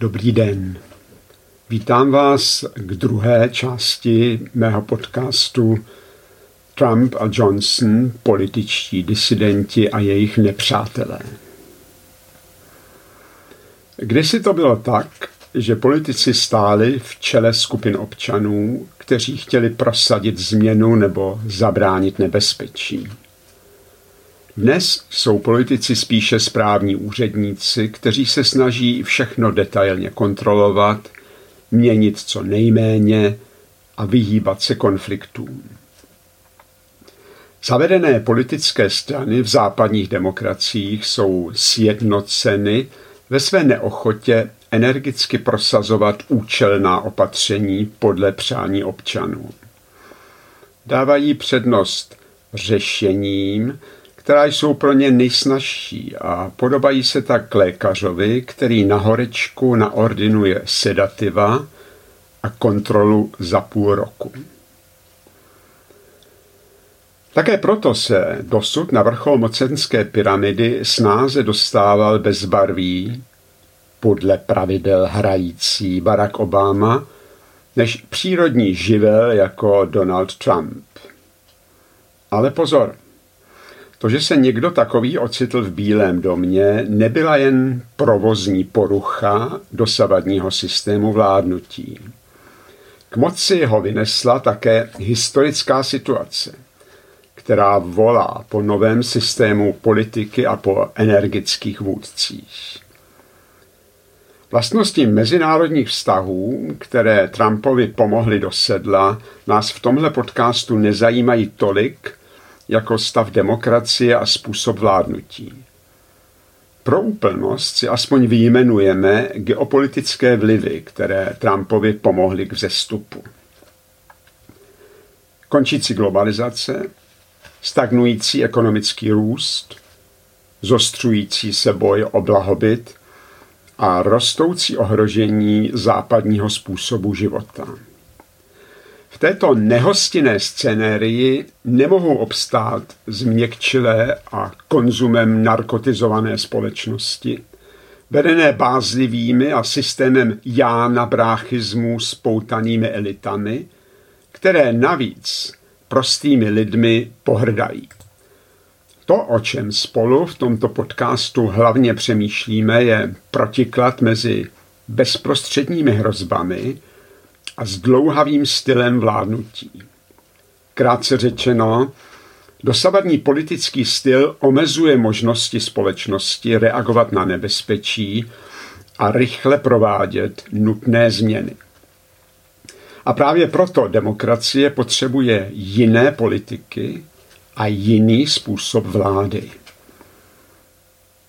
Dobrý den. Vítám vás k druhé části mého podcastu Trump a Johnson, političtí disidenti a jejich nepřátelé. Kdysi to bylo tak, že politici stáli v čele skupin občanů, kteří chtěli prosadit změnu nebo zabránit nebezpečí. Dnes jsou politici spíše správní úředníci, kteří se snaží všechno detailně kontrolovat, měnit co nejméně a vyhýbat se konfliktům. Zavedené politické strany v západních demokraciích jsou sjednoceny ve své neochotě energicky prosazovat účelná opatření podle přání občanů. Dávají přednost řešením, která jsou pro ně nejsnažší a podobají se tak lékařovi, který na horečku naordinuje sedativa a kontrolu za půl roku. Také proto se dosud na vrchol mocenské pyramidy snáze dostával bezbarví, podle pravidel hrající Barack Obama, než přírodní živel jako Donald Trump. Ale pozor, to, že se někdo takový ocitl v Bílém domě, nebyla jen provozní porucha dosavadního systému vládnutí. K moci ho vynesla také historická situace, která volá po novém systému politiky a po energických vůdcích. Vlastnosti mezinárodních vztahů, které Trumpovi pomohly do sedla, nás v tomhle podcastu nezajímají tolik, jako stav demokracie a způsob vládnutí. Pro úplnost si aspoň vyjmenujeme geopolitické vlivy, které Trumpovi pomohly k vzestupu. Končící globalizace, stagnující ekonomický růst, zostřující se boj o blahobyt a rostoucí ohrožení západního způsobu života. V této nehostinné scénérii nemohou obstát změkčilé a konzumem narkotizované společnosti, vedené bázlivými a systémem já na bráchismu spoutanými elitami, které navíc prostými lidmi pohrdají. To, o čem spolu v tomto podcastu hlavně přemýšlíme, je protiklad mezi bezprostředními hrozbami a s dlouhavým stylem vládnutí. Krátce řečeno, dosavadní politický styl omezuje možnosti společnosti reagovat na nebezpečí a rychle provádět nutné změny. A právě proto demokracie potřebuje jiné politiky a jiný způsob vlády.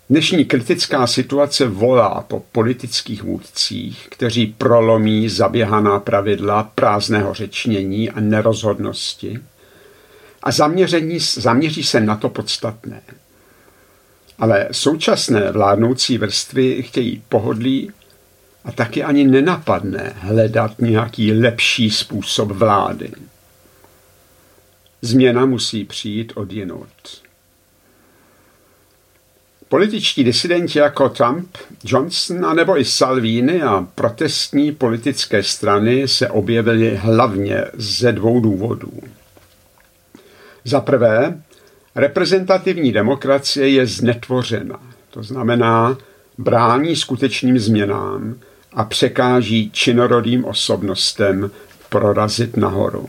Dnešní kritická situace volá po politických vůdcích, kteří prolomí zaběhaná pravidla prázdného řečnění a nerozhodnosti a zaměření, zaměří se na to podstatné. Ale současné vládnoucí vrstvy chtějí pohodlí a taky ani nenapadne hledat nějaký lepší způsob vlády. Změna musí přijít od jinot. Političtí disidenti jako Trump, Johnson a nebo i Salvini a protestní politické strany se objevily hlavně ze dvou důvodů. Za prvé, reprezentativní demokracie je znetvořena, to znamená brání skutečným změnám a překáží činorodým osobnostem prorazit nahoru.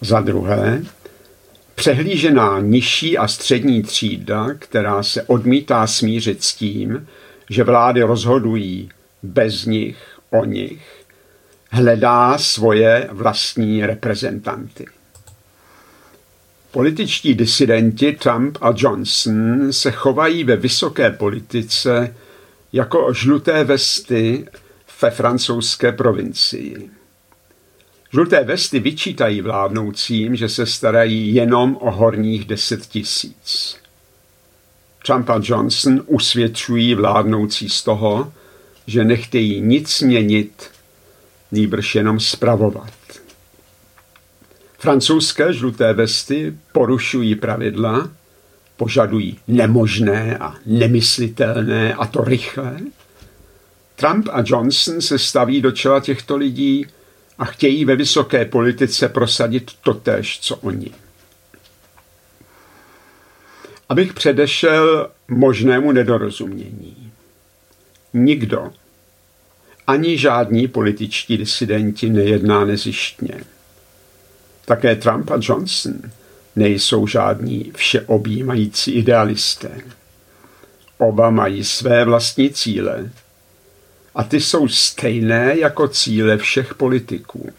Za druhé, přehlížená nižší a střední třída, která se odmítá smířit s tím, že vlády rozhodují bez nich, o nich, hledá svoje vlastní reprezentanty. Političtí disidenti Trump a Johnson se chovají ve vysoké politice jako žluté vesty ve francouzské provincii. Žluté vesty vyčítají vládnoucím, že se starají jenom o horních deset tisíc. Trump a Johnson usvědčují vládnoucí z toho, že nechtějí nic měnit, nýbrž jenom spravovat. Francouzské žluté vesty porušují pravidla, požadují nemožné a nemyslitelné, a to rychle, Trump a Johnson se staví do čela těchto lidí a chtějí ve vysoké politice prosadit totéž, co oni. Abych předešel možnému nedorozumění. Nikdo, ani žádní političtí disidenti nejedná nezištně. Také Trump a Johnson nejsou žádní všeobjímající idealisté. Oba mají své vlastní cíle a ty jsou stejné jako cíle všech politiků.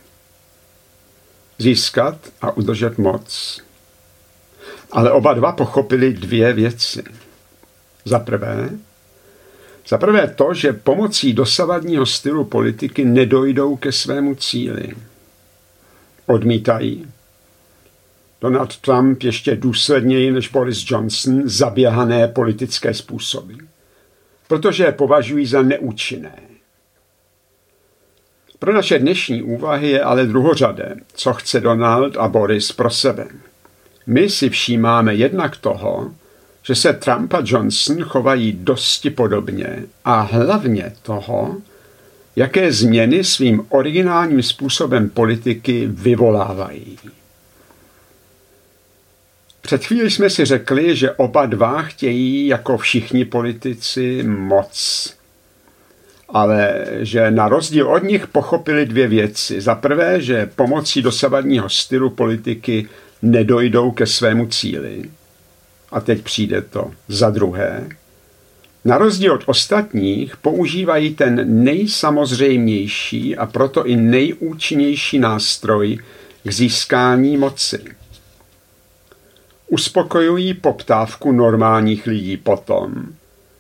Získat a udržet moc. Ale oba dva pochopili dvě věci. Za prvé, za prvé to, že pomocí dosavadního stylu politiky nedojdou ke svému cíli. Odmítají. Donald Trump ještě důsledněji než Boris Johnson zaběhané politické způsoby, protože je považují za neúčinné. Pro naše dnešní úvahy je ale druhořadé, co chce Donald a Boris pro sebe. My si všímáme jednak toho, že se Trump a Johnson chovají dosti podobně a hlavně toho, jaké změny svým originálním způsobem politiky vyvolávají. Před chvíli jsme si řekli, že oba dva chtějí, jako všichni politici, moc. Ale že na rozdíl od nich pochopili dvě věci. Za prvé, že pomocí dosavadního stylu politiky nedojdou ke svému cíli. A teď přijde to. Za druhé, na rozdíl od ostatních používají ten nejsamozřejmější a proto i nejúčinnější nástroj k získání moci. Uspokojují poptávku normálních lidí potom,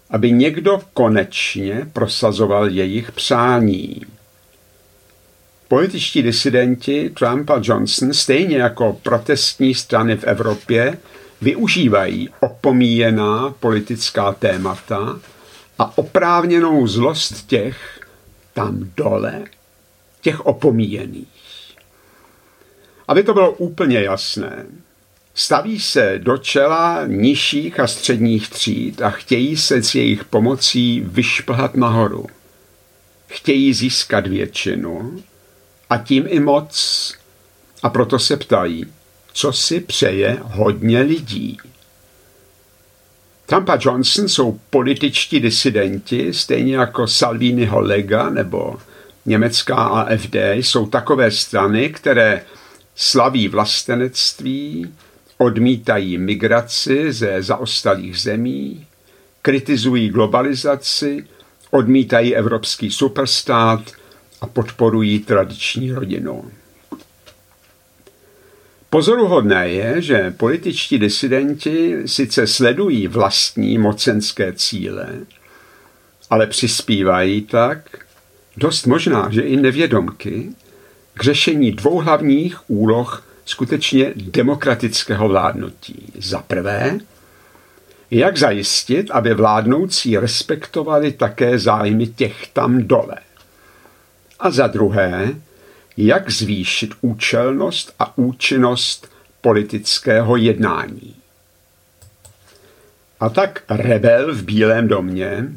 aby někdo konečně prosazoval jejich přání. Političtí disidenti Trump a Johnson, stejně jako protestní strany v Evropě, využívají opomíjená politická témata a oprávněnou zlost těch tam dole, těch opomíjených. Aby to bylo úplně jasné, staví se do čela nižších a středních tříd a chtějí se s jejich pomocí vyšplhat nahoru. Chtějí získat většinu a tím i moc. A proto se ptají, co si přeje hodně lidí. Trump a Johnson jsou političtí disidenti, stejně jako Salviniho Lega nebo německá AFD, jsou takové strany, které slaví vlastenectví, odmítají migraci ze zaostalých zemí, kritizují globalizaci, odmítají evropský superstát a podporují tradiční rodinu. Pozoruhodné je, že političtí disidenti sice sledují vlastní mocenské cíle, ale přispívají tak, dost možná, že i nevědomky, k řešení dvou hlavních úloh skutečně demokratického vládnutí. Za prvé, jak zajistit, aby vládnoucí respektovali také zájmy těch tam dole. A za druhé, jak zvýšit účelnost a účinnost politického jednání. A tak rebel v Bílém domě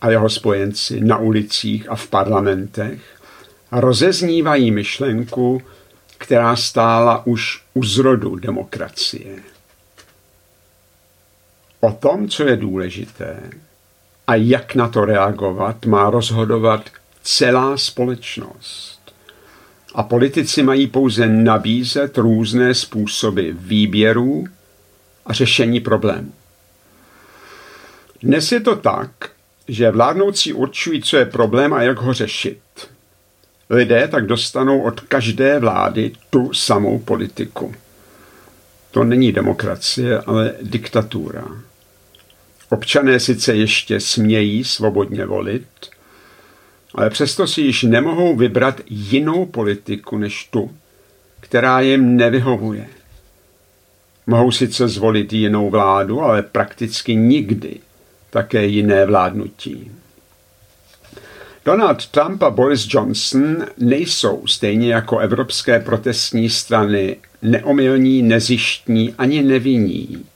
a jeho spojenci na ulicích a v parlamentech rozeznívají myšlenku, která stála už u zrodu demokracie. O tom, co je důležité a jak na to reagovat, má rozhodovat celá společnost a politici mají pouze nabízet různé způsoby výběrů a řešení problémů. Dnes je to tak, že vládnoucí určují, co je problém a jak ho řešit. Lidé tak dostanou od každé vlády tu samou politiku. To není demokracie, ale diktatura. Občané sice ještě smějí svobodně volit, ale přesto si již nemohou vybrat jinou politiku než tu, která jim nevyhovuje. Mohou sice zvolit jinou vládu, ale prakticky nikdy také jiné vládnutí. Donald Trump a Boris Johnson nejsou stejně jako evropské protestní strany neomylní, nezištní ani nevinní,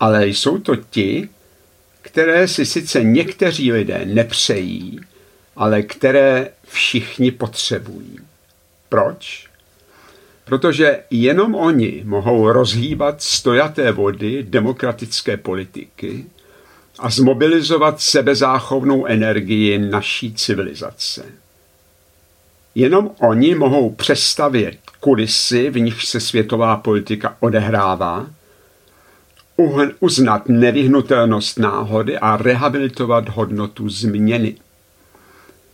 ale jsou to ti, které si sice někteří lidé nepřejí, ale které všichni potřebují. Proč? Protože jenom oni mohou rozhýbat stojaté vody demokratické politiky a zmobilizovat sebezáchovnou energii naší civilizace. Jenom oni mohou přestavět kulisy, v nich se světová politika odehrává, uznat nevyhnutelnost náhody a rehabilitovat hodnotu změny.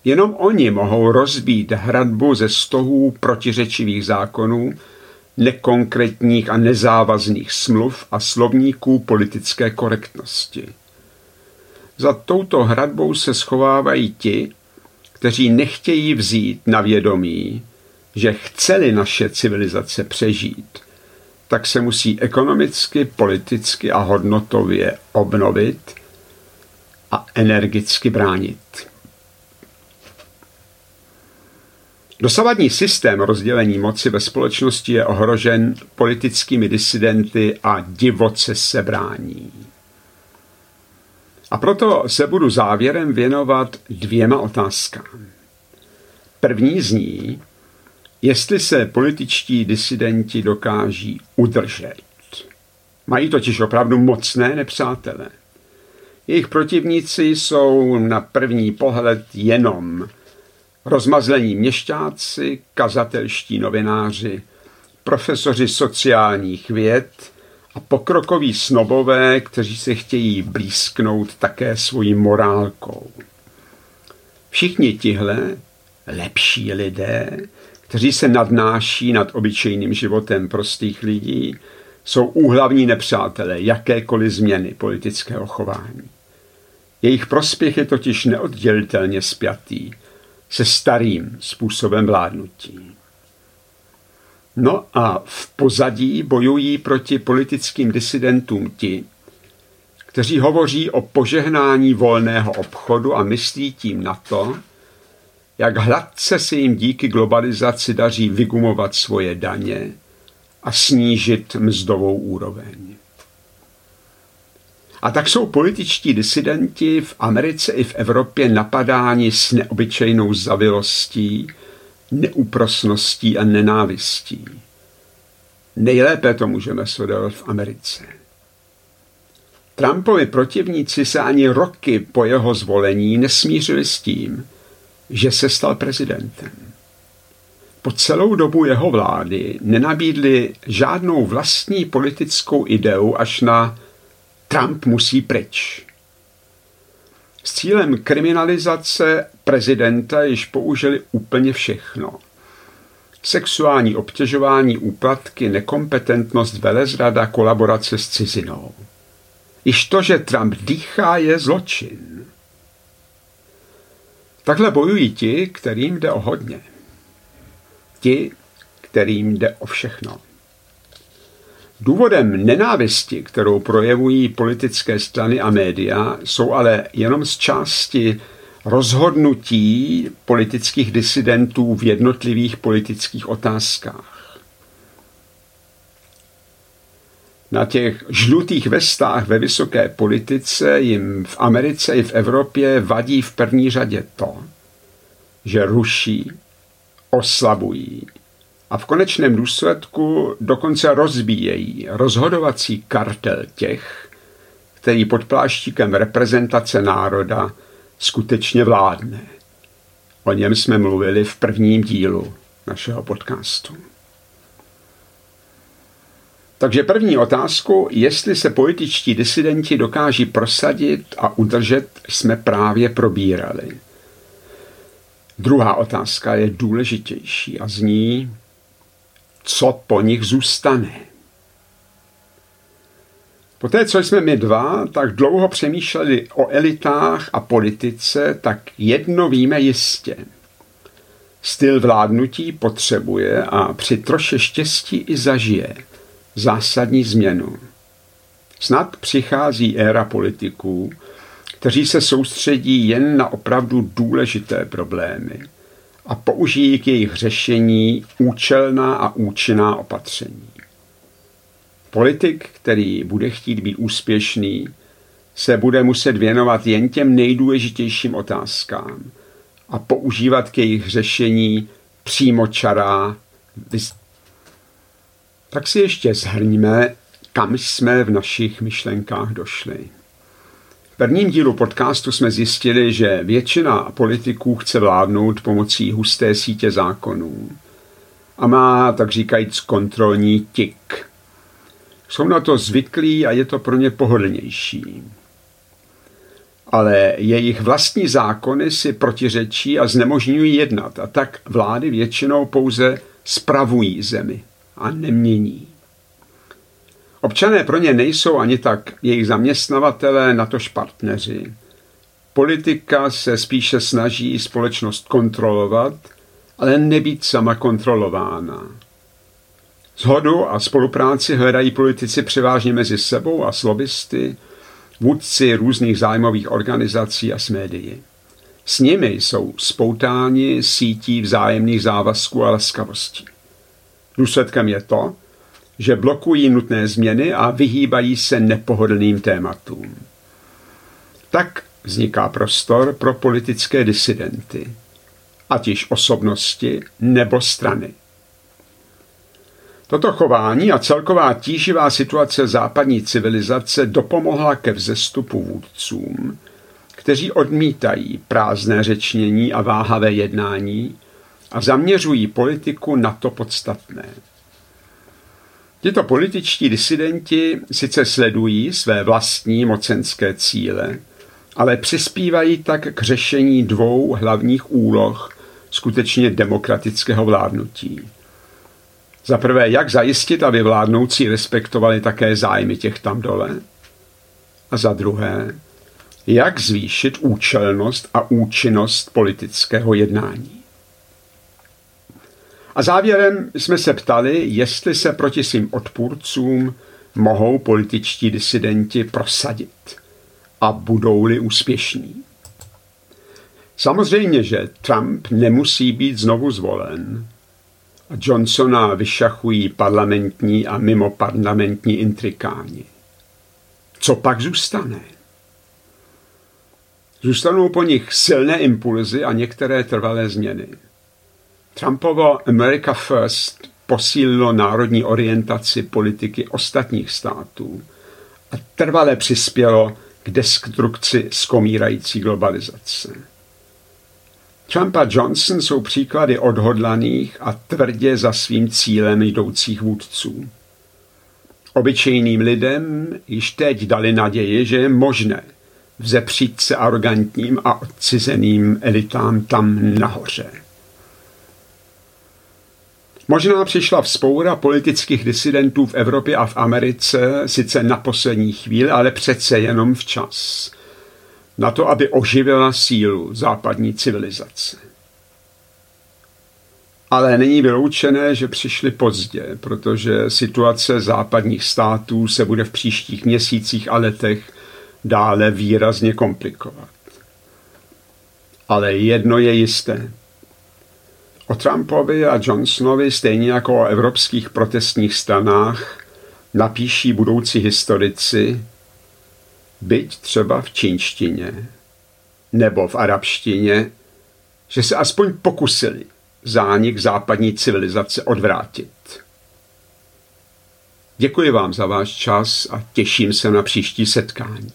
Jenom oni mohou rozbít hradbu ze stohů protiřečivých zákonů, nekonkrétních a nezávazných smluv a slovníků politické korektnosti. Za touto hradbou se schovávají ti, kteří nechtějí vzít na vědomí, že chceli naše civilizace přežít, tak se musí ekonomicky, politicky a hodnotově obnovit a energicky bránit. Dosavadní systém rozdělení moci ve společnosti je ohrožen politickými disidenty a divoce se brání. A proto se budu závěrem věnovat dvěma otázkám. První z ní, jestli se političtí disidenti dokáží udržet. Mají totiž opravdu mocné nepřátele. Jejich protivníci jsou na první pohled jenom rozmazlení měšťáci, kazatelští novináři, profesoři sociálních věd a pokrokoví snobové, kteří se chtějí blízknout také svojí morálkou. Všichni tihle lepší lidé, kteří se nadnáší nad obyčejným životem prostých lidí, jsou úhlavní nepřátelé jakékoliv změny politického chování. Jejich prospěch je totiž neoddělitelně spjatý se starým způsobem vládnutí. No a v pozadí bojují proti politickým disidentům ti, kteří hovoří o požehnání volného obchodu a myslí tím na to, jak hladce se jim díky globalizaci daří vygumovat svoje daně a snížit mzdovou úroveň. A tak jsou političtí disidenti v Americe i v Evropě napadáni s neobyčejnou zavilostí, neúprosností a nenávistí. Nejlépe to můžeme sledovat v Americe. Trumpovi protivníci se ani roky po jeho zvolení nesmířili s tím, že se stal prezidentem. Po celou dobu jeho vlády nenabídli žádnou vlastní politickou ideu až na Trump musí pryč. S cílem kriminalizace prezidenta již použili úplně všechno. Sexuální obtěžování, úplatky, nekompetentnost, velezrada, kolaborace s cizinou. Již to, že Trump dýchá, je zločin. Takhle bojují ti, kterým jde o hodně. Ti, kterým jde o všechno. Důvodem nenávisti, kterou projevují politické strany a média, jsou ale jenom z části rozhodnutí politických disidentů v jednotlivých politických otázkách. Na těch žlutých vestách ve vysoké politice jim v Americe i v Evropě vadí v první řadě to, že ruší, oslabují a v konečném důsledku dokonce rozbíjejí rozhodovací kartel těch, který pod pláštíkem reprezentace národa skutečně vládne. O něm jsme mluvili v prvním dílu našeho podcastu. Takže první otázku, jestli se političtí disidenti dokáží prosadit a udržet, jsme právě probírali. Druhá otázka je důležitější a zní, co po nich zůstane. Poté, co jsme my dva tak dlouho přemýšleli o elitách a politice, tak jedno víme jistě. Styl vládnutí potřebuje a při troše štěstí i zažije zásadní změnu. Snad přichází éra politiků, kteří se soustředí jen na opravdu důležité problémy – a použijí k jejich řešení účelná a účinná opatření. Politik, který bude chtít být úspěšný, se bude muset věnovat jen těm nejdůležitějším otázkám a používat k jejich řešení přímo čará. Tak si ještě zhrníme, kam jsme v našich myšlenkách došli. V prvním dílu podcastu jsme zjistili, že většina politiků chce vládnout pomocí husté sítě zákonů a má, tak říkajíc, kontrolní tik. Jsou na to zvyklí a je to pro ně pohodlnější. Ale jejich vlastní zákony si protiřečí a znemožňují jednat a tak vlády většinou pouze spravují zemi a nemění. Občané pro ně nejsou ani tak jejich zaměstnavatelé, natož partneři. Politika se spíše snaží společnost kontrolovat, ale nebýt sama kontrolována. Zhodu a spolupráci hledají politici převážně mezi sebou a slobisty, vůdci různých zájmových organizací a s médií. S nimi jsou spoutáni sítí vzájemných závazků a laskavostí. Důsledkem je to, že blokují nutné změny a vyhýbají se nepohodlným tématům. Tak vzniká prostor pro politické disidenty, ať již osobnosti nebo strany. Toto chování a celková tíživá situace západní civilizace dopomohla ke vzestupu vůdcům, kteří odmítají prázdné řečnění a váhavé jednání a zaměřují politiku na to podstatné. Tito političtí disidenti sice sledují své vlastní mocenské cíle, ale přispívají tak k řešení dvou hlavních úloh skutečně demokratického vládnutí. Za prvé, jak zajistit, aby vládnoucí respektovali také zájmy těch tam dole? A za druhé, jak zvýšit účelnost a účinnost politického jednání? A závěrem jsme se ptali, jestli se proti svým odpůrcům mohou političtí disidenti prosadit a budou-li úspěšní. Samozřejmě, že Trump nemusí být znovu zvolen a Johnsona vyšachují parlamentní a mimo parlamentní intrikáni. Co pak zůstane? Zůstanou po nich silné impulzy a některé trvalé změny. Trumpovo America First posílilo národní orientaci politiky ostatních států a trvale přispělo k destrukci skomírající globalizace. Trump a Johnson jsou příklady odhodlaných a tvrdě za svým cílem jdoucích vůdců. Obyčejným lidem již teď dali naději, že je možné vzepřít se arrogantním a odcizeným elitám tam nahoře. Možná přišla vzpoura politických disidentů v Evropě a v Americe, sice na poslední chvíli, ale přece jenom včas. Na to, aby oživila sílu západní civilizace. Ale není vyloučené, že přišli pozdě, protože situace západních států se bude v příštích měsících a letech dále výrazně komplikovat. Ale jedno je jisté. O Trumpovi a Johnsonovi, stejně jako o evropských protestních stranách, napíší budoucí historici, byť třeba v čínštině nebo v arabštině, že se aspoň pokusili zánik západní civilizace odvrátit. Děkuji vám za váš čas a těším se na příští setkání.